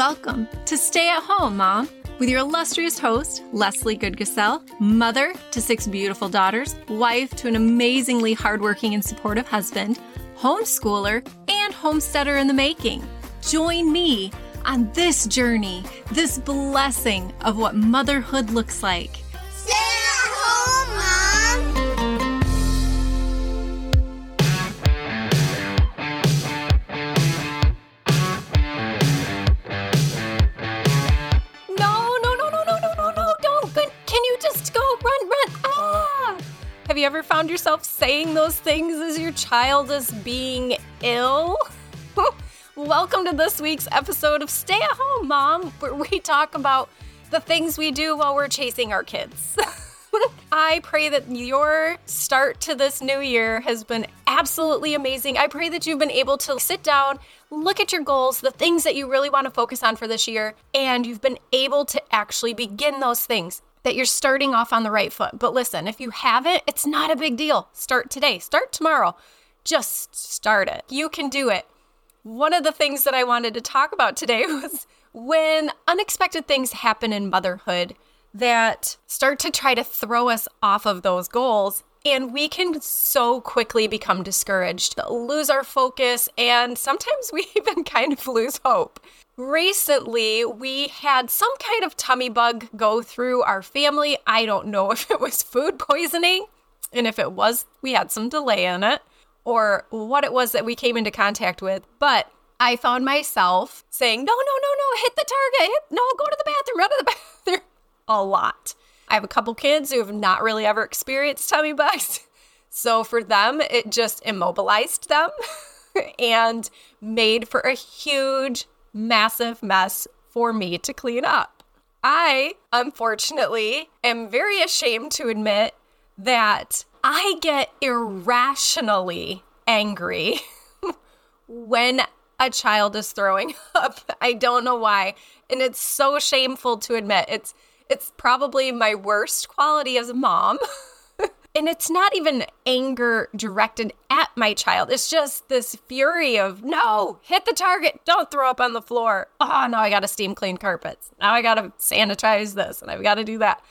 Welcome to Stay at Home, Mom, with your illustrious host, Lesley Goodgasell, mother to six beautiful daughters, wife to an amazingly hardworking and supportive husband, homeschooler, and homesteader in the making. Join me on this journey, this blessing of what motherhood looks like. You ever found yourself saying those things as your child is being ill? Welcome to this week's episode of Stay at Home, Mom, where we talk about the things we do while we're chasing our kids. I pray that your start to this new year has been absolutely amazing. I pray that you've been able to sit down, look at your goals, the things that you really want to focus on for this year, and you've been able to actually begin those things. That you're starting off on the right foot. But listen, if you haven't, it's not a big deal. Start today, start tomorrow. Just start it. You can do it. One of the things that I wanted to talk about today was when unexpected things happen in motherhood that start to try to throw us off of those goals. And we can so quickly become discouraged, lose our focus, and sometimes we even kind of lose hope. Recently, we had some kind of tummy bug go through our family. I don't know if it was food poisoning, and if it was, we had some delay in it, or what it was that we came into contact with. But I found myself saying, no, no, no, no, hit the target. Hit, no, go to the bathroom, run to the bathroom. A lot. I have a couple kids who have not really ever experienced tummy bugs. So for them, it just immobilized them and made for a huge, massive mess for me to clean up. I, unfortunately, am very ashamed to admit that I get irrationally angry when a child is throwing up. I don't know why. And it's so shameful to admit. It's it's probably my worst quality as a mom. and it's not even anger directed at my child. It's just this fury of no, hit the target, don't throw up on the floor. Oh, now I got to steam clean carpets. Now I got to sanitize this and I've got to do that.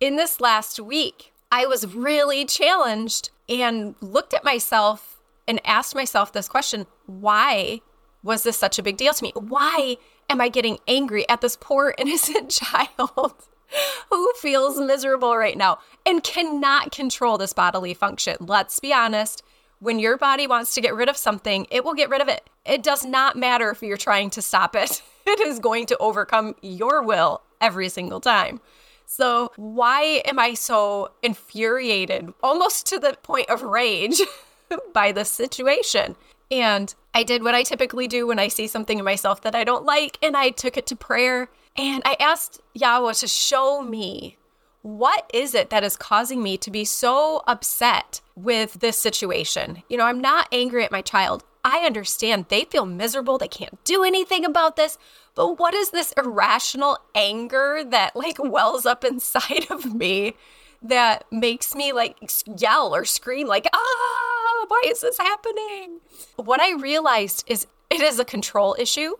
In this last week, I was really challenged and looked at myself and asked myself this question why was this such a big deal to me? Why am I getting angry at this poor innocent child who feels miserable right now and cannot control this bodily function? Let's be honest. When your body wants to get rid of something, it will get rid of it. It does not matter if you're trying to stop it, it is going to overcome your will every single time. So, why am I so infuriated, almost to the point of rage, by this situation? And I did what I typically do when I see something in myself that I don't like, and I took it to prayer. And I asked Yahweh to show me what is it that is causing me to be so upset with this situation. You know, I'm not angry at my child. I understand they feel miserable. They can't do anything about this. But what is this irrational anger that like wells up inside of me that makes me like yell or scream, like, ah, why is this happening? What I realized is it is a control issue.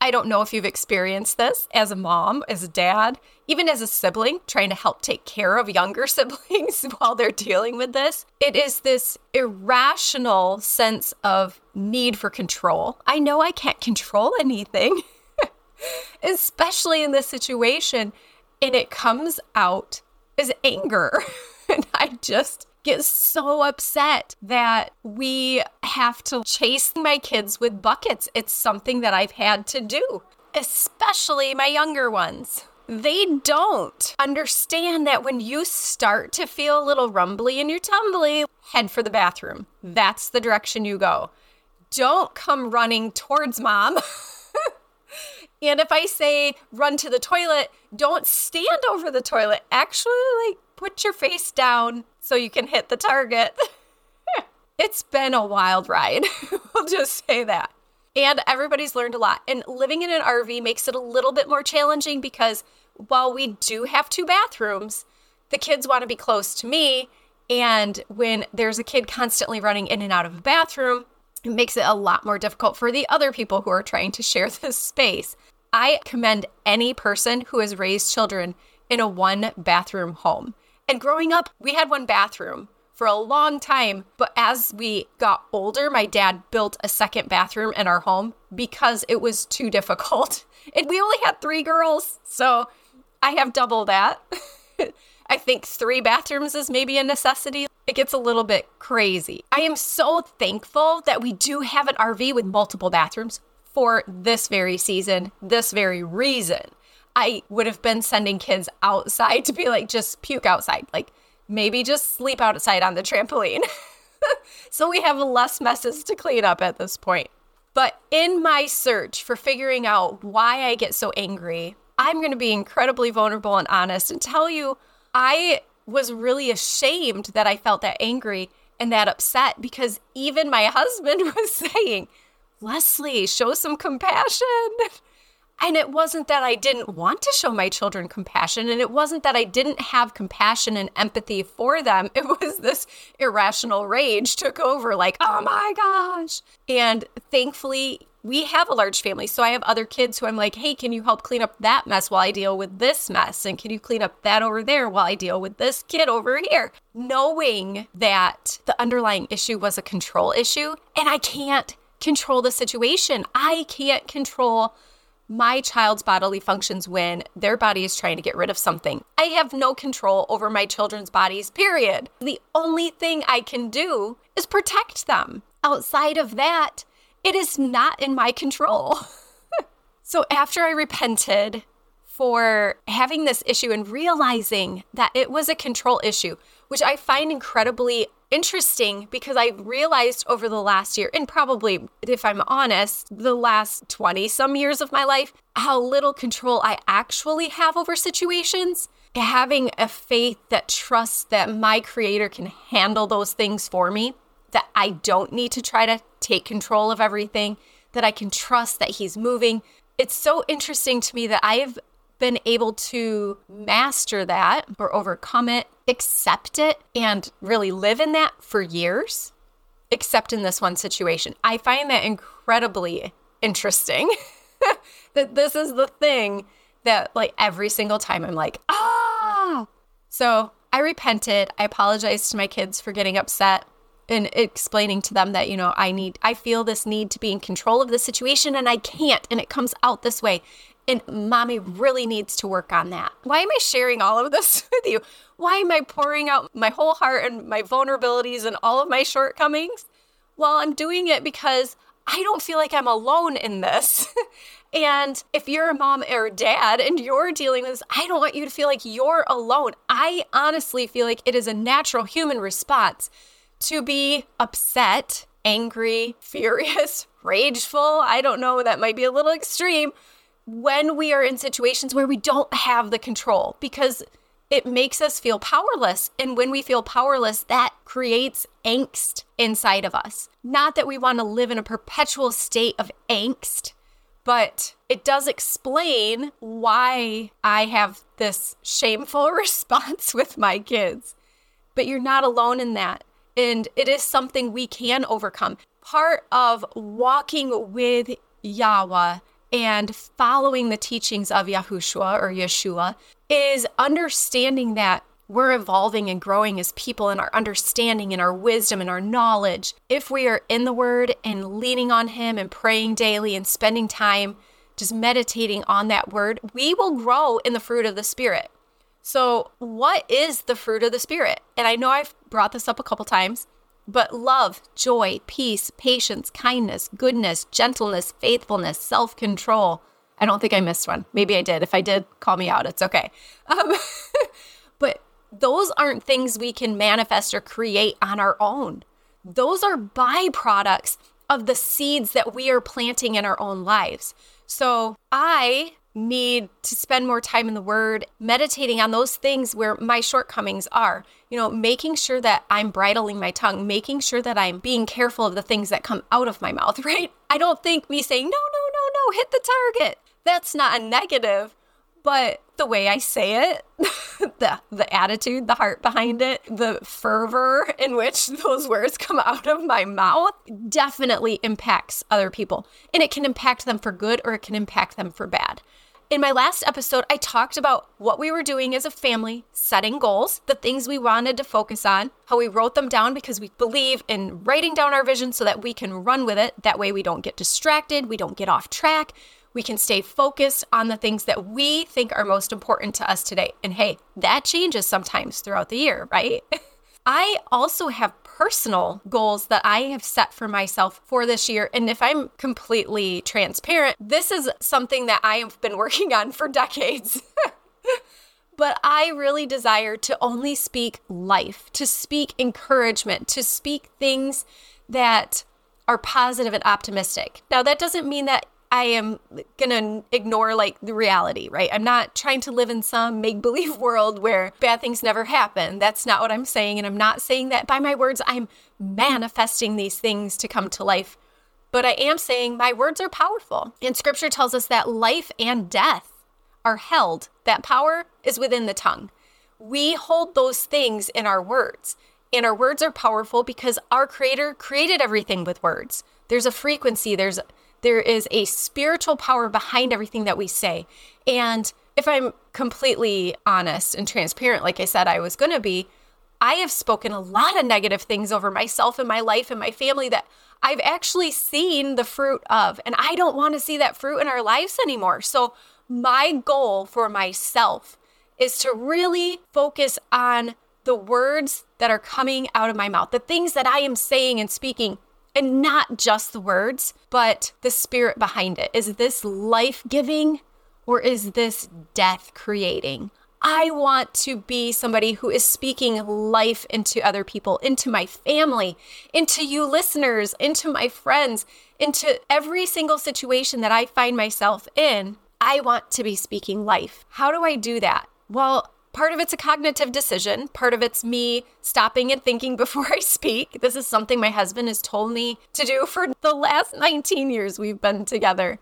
I don't know if you've experienced this as a mom, as a dad, even as a sibling, trying to help take care of younger siblings while they're dealing with this. It is this irrational sense of need for control. I know I can't control anything, especially in this situation, and it comes out as anger. and I just get so upset that we have to chase my kids with buckets. It's something that I've had to do, especially my younger ones. They don't understand that when you start to feel a little rumbly in your tumbly, head for the bathroom. That's the direction you go. Don't come running towards mom. and if I say run to the toilet, don't stand over the toilet. Actually, like put your face down so you can hit the target. it's been a wild ride. we'll just say that. And everybody's learned a lot. And living in an RV makes it a little bit more challenging because while we do have two bathrooms, the kids want to be close to me. And when there's a kid constantly running in and out of a bathroom, it makes it a lot more difficult for the other people who are trying to share this space. I commend any person who has raised children in a one bathroom home. And growing up, we had one bathroom for a long time. But as we got older, my dad built a second bathroom in our home because it was too difficult. And we only had three girls. So I have double that. I think three bathrooms is maybe a necessity. It gets a little bit crazy. I am so thankful that we do have an RV with multiple bathrooms for this very season, this very reason. I would have been sending kids outside to be like, just puke outside. Like, maybe just sleep outside on the trampoline. so we have less messes to clean up at this point. But in my search for figuring out why I get so angry, I'm going to be incredibly vulnerable and honest and tell you I was really ashamed that I felt that angry and that upset because even my husband was saying, Lesley, show some compassion. And it wasn't that I didn't want to show my children compassion, and it wasn't that I didn't have compassion and empathy for them. It was this irrational rage took over, like, oh my gosh. And thankfully, we have a large family. So I have other kids who I'm like, hey, can you help clean up that mess while I deal with this mess? And can you clean up that over there while I deal with this kid over here? Knowing that the underlying issue was a control issue, and I can't control the situation. I can't control my child's bodily functions when their body is trying to get rid of something. I have no control over my children's bodies, period. The only thing I can do is protect them. Outside of that, it is not in my control. so after I repented for having this issue and realizing that it was a control issue, which I find incredibly interesting because I realized over the last year, and probably, if I'm honest, the last 20 some years of my life, how little control I actually have over situations. Having a faith that trusts that my creator can handle those things for me, that I don't need to try to take control of everything, that I can trust that he's moving. It's so interesting to me that I have been able to master that or overcome it accept it and really live in that for years, except in this one situation. I find that incredibly interesting that this is the thing that, like, every single time I'm like, ah. So I repented. I apologized to my kids for getting upset and explaining to them that, you know, I need, I feel this need to be in control of the situation and I can't. And it comes out this way. And mommy really needs to work on that. Why am I sharing all of this with you? Why am I pouring out my whole heart and my vulnerabilities and all of my shortcomings? Well, I'm doing it because I don't feel like I'm alone in this. and if you're a mom or a dad and you're dealing with this, I don't want you to feel like you're alone. I honestly feel like it is a natural human response to be upset, angry, furious, rageful. I don't know, that might be a little extreme when we are in situations where we don't have the control because it makes us feel powerless. And when we feel powerless, that creates angst inside of us. Not that we want to live in a perpetual state of angst, but it does explain why I have this shameful response with my kids. But you're not alone in that. And it is something we can overcome. Part of walking with Yahweh and following the teachings of Yahushua or Yeshua is understanding that we're evolving and growing as people in our understanding and our wisdom and our knowledge. If we are in the Word and leaning on Him and praying daily and spending time just meditating on that Word, we will grow in the fruit of the Spirit. So, what is the fruit of the Spirit? And I know I've brought this up a couple times, but love, joy, peace, patience, kindness, goodness, gentleness, faithfulness, self control. I don't think I missed one. Maybe I did. If I did, call me out. It's okay. Um, but those aren't things we can manifest or create on our own. Those are byproducts of the seeds that we are planting in our own lives. So I need to spend more time in the word, meditating on those things where my shortcomings are. You know, making sure that I'm bridling my tongue, making sure that I'm being careful of the things that come out of my mouth, right? I don't think me saying, no, no, no, no, hit the target. That's not a negative, but the way I say it, the the attitude, the heart behind it, the fervor in which those words come out of my mouth definitely impacts other people. And it can impact them for good or it can impact them for bad. In my last episode, I talked about what we were doing as a family, setting goals, the things we wanted to focus on, how we wrote them down because we believe in writing down our vision so that we can run with it. That way, we don't get distracted, we don't get off track, we can stay focused on the things that we think are most important to us today. And hey, that changes sometimes throughout the year, right? I also have personal goals that I have set for myself for this year. And if I'm completely transparent, this is something that I have been working on for decades. but I really desire to only speak life, to speak encouragement, to speak things that are positive and optimistic. Now, that doesn't mean that I am gonna ignore like the reality, right? I'm not trying to live in some make believe world where bad things never happen. That's not what I'm saying. And I'm not saying that by my words, I'm manifesting these things to come to life. But I am saying my words are powerful. And scripture tells us that life and death are held, that power is within the tongue. We hold those things in our words. And our words are powerful because our creator created everything with words. There's a frequency, there's there is a spiritual power behind everything that we say. And if I'm completely honest and transparent, like I said, I was going to be, I have spoken a lot of negative things over myself and my life and my family that I've actually seen the fruit of. And I don't want to see that fruit in our lives anymore. So, my goal for myself is to really focus on the words that are coming out of my mouth, the things that I am saying and speaking and not just the words, but the spirit behind it. Is this life giving or is this death creating? I want to be somebody who is speaking life into other people, into my family, into you listeners, into my friends, into every single situation that I find myself in. I want to be speaking life. How do I do that? Well, part of it's a cognitive decision. Part of it's me stopping and thinking before I speak. This is something my husband has told me to do for the last 19 years we've been together.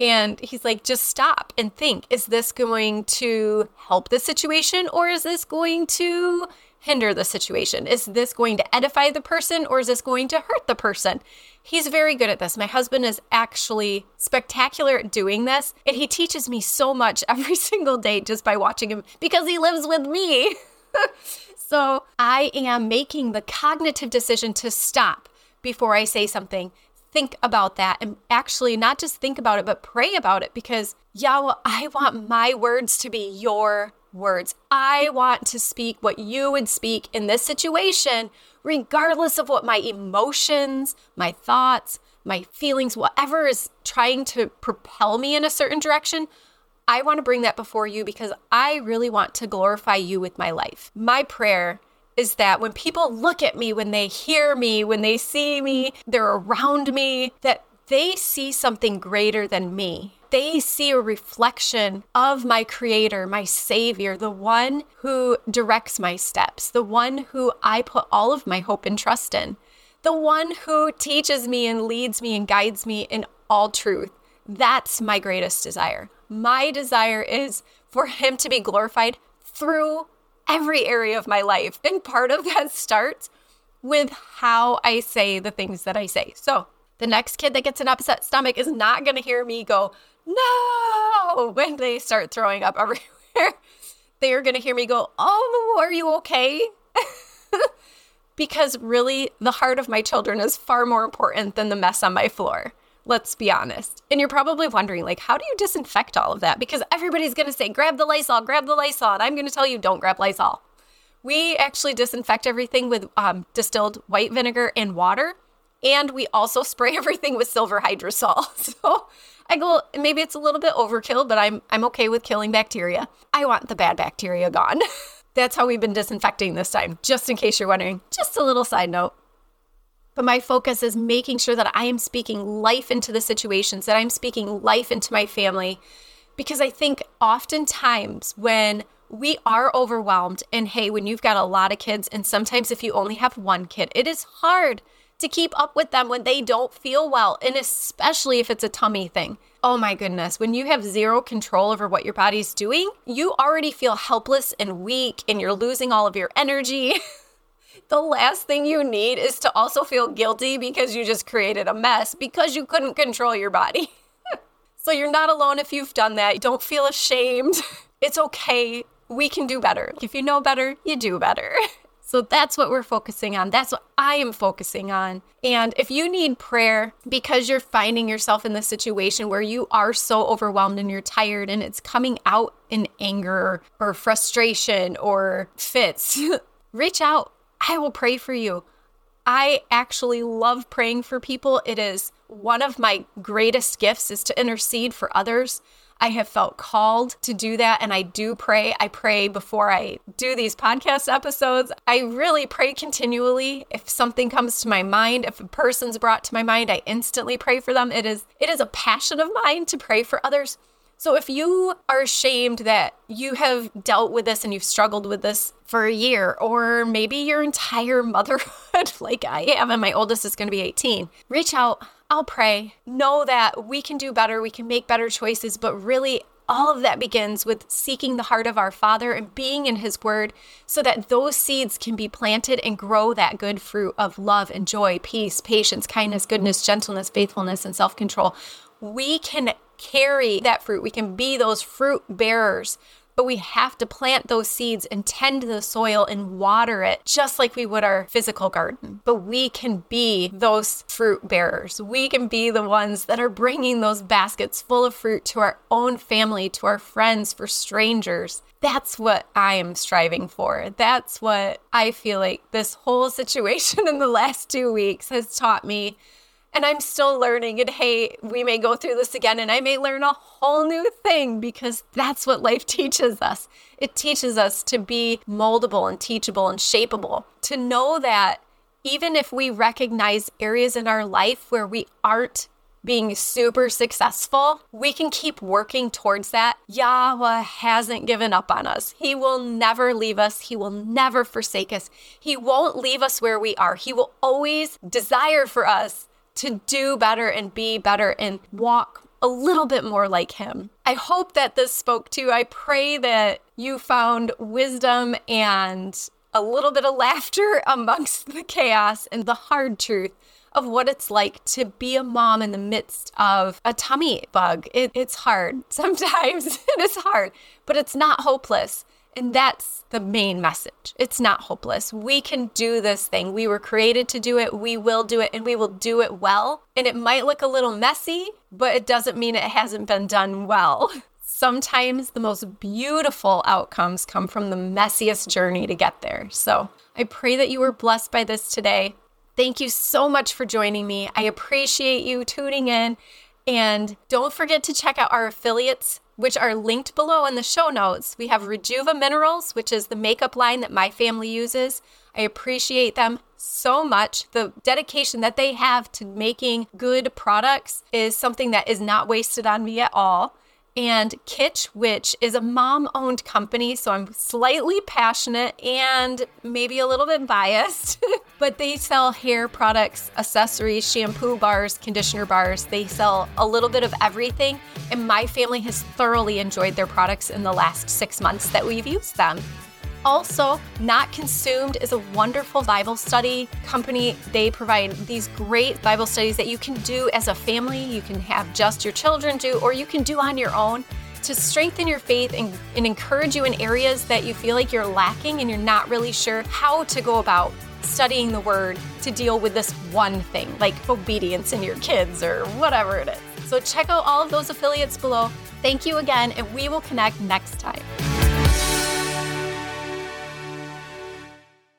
And he's like, just stop and think is this going to help the situation or is this going to hinder the situation? Is this going to edify the person or is this going to hurt the person? He's very good at this. My husband is actually spectacular at doing this, and he teaches me so much every single day just by watching him because he lives with me. so I am making the cognitive decision to stop before I say something. Think about that and actually not just think about it, but pray about it because Yahweh, I want my words to be your words. I want to speak what you would speak in this situation, regardless of what my emotions, my thoughts, my feelings, whatever is trying to propel me in a certain direction. I want to bring that before you because I really want to glorify you with my life. My prayer is that when people look at me, when they hear me, when they see me, they're around me, that they see something greater than me they see a reflection of my creator, my savior, the one who directs my steps, the one who I put all of my hope and trust in, the one who teaches me and leads me and guides me in all truth. That's my greatest desire. My desire is for him to be glorified through every area of my life. And part of that starts with how I say the things that I say. So, the next kid that gets an upset stomach is not going to hear me go, no, when they start throwing up everywhere, they are going to hear me go, oh, are you okay? because really, the heart of my children is far more important than the mess on my floor. Let's be honest. And you're probably wondering, like, how do you disinfect all of that? Because everybody's going to say, grab the Lysol, grab the Lysol. And I'm going to tell you, don't grab Lysol. We actually disinfect everything with um, distilled white vinegar and water. And we also spray everything with silver hydrosol. So I go, maybe it's a little bit overkill, but I'm I'm okay with killing bacteria. I want the bad bacteria gone. That's how we've been disinfecting this time, just in case you're wondering. Just a little side note. But my focus is making sure that I am speaking life into the situations, that I'm speaking life into my family. Because I think oftentimes when we are overwhelmed, and hey, when you've got a lot of kids, and sometimes if you only have one kid, it is hard to keep up with them when they don't feel well, and especially if it's a tummy thing. Oh my goodness, when you have zero control over what your body's doing, you already feel helpless and weak and you're losing all of your energy. the last thing you need is to also feel guilty because you just created a mess because you couldn't control your body. so you're not alone if you've done that. Don't feel ashamed. It's okay. We can do better. If you know better, you do better. So that's what we're focusing on. That's what I am focusing on. And if you need prayer because you're finding yourself in this situation where you are so overwhelmed and you're tired and it's coming out in anger or frustration or fits, reach out. I will pray for you. I actually love praying for people. It is one of my greatest gifts is to intercede for others. I have felt called to do that and I do pray. I pray before I do these podcast episodes. I really pray continually. If something comes to my mind, if a person's brought to my mind, I instantly pray for them. It is it is a passion of mine to pray for others. So if you are ashamed that you have dealt with this and you've struggled with this for a year or maybe your entire motherhood like I am and my oldest is going to be 18, reach out. I'll pray. Know that we can do better, we can make better choices, but really all of that begins with seeking the heart of our Father and being in His Word so that those seeds can be planted and grow that good fruit of love and joy, peace, patience, kindness, goodness, gentleness, faithfulness, and self control. We can carry that fruit. We can be those fruit bearers, but we have to plant those seeds and tend the soil and water it just like we would our physical garden. But we can be those fruit bearers. We can be the ones that are bringing those baskets full of fruit to our own family, to our friends, for strangers. That's what I am striving for. That's what I feel like this whole situation in the last two weeks has taught me and I'm still learning. And hey, we may go through this again and I may learn a whole new thing because that's what life teaches us. It teaches us to be moldable and teachable and shapeable, to know that even if we recognize areas in our life where we aren't being super successful, we can keep working towards that. Yahweh hasn't given up on us. He will never leave us. He will never forsake us. He won't leave us where we are. He will always desire for us to do better and be better and walk a little bit more like him. I hope that this spoke to you. I pray that you found wisdom and a little bit of laughter amongst the chaos and the hard truth of what it's like to be a mom in the midst of a tummy bug. It, it's hard. Sometimes it is hard, but it's not hopeless. And that's the main message. It's not hopeless. We can do this thing. We were created to do it. We will do it and we will do it well. And it might look a little messy, but it doesn't mean it hasn't been done well. Sometimes the most beautiful outcomes come from the messiest journey to get there. So I pray that you were blessed by this today. Thank you so much for joining me. I appreciate you tuning in. And don't forget to check out our affiliates which are linked below in the show notes. We have Rejuva Minerals, which is the makeup line that my family uses. I appreciate them so much. The dedication that they have to making good products is something that is not wasted on me at all and Kitsch, which is a mom owned company. So I'm slightly passionate and maybe a little bit biased, but they sell hair products, accessories, shampoo bars, conditioner bars. They sell a little bit of everything. And my family has thoroughly enjoyed their products in the last six months that we've used them. Also, Not Consumed is a wonderful Bible study company. They provide these great Bible studies that you can do as a family. You can have just your children do, or you can do on your own to strengthen your faith and, and encourage you in areas that you feel like you're lacking and you're not really sure how to go about studying the word to deal with this one thing, like obedience in your kids or whatever it is. So check out all of those affiliates below. Thank you again, and we will connect next time.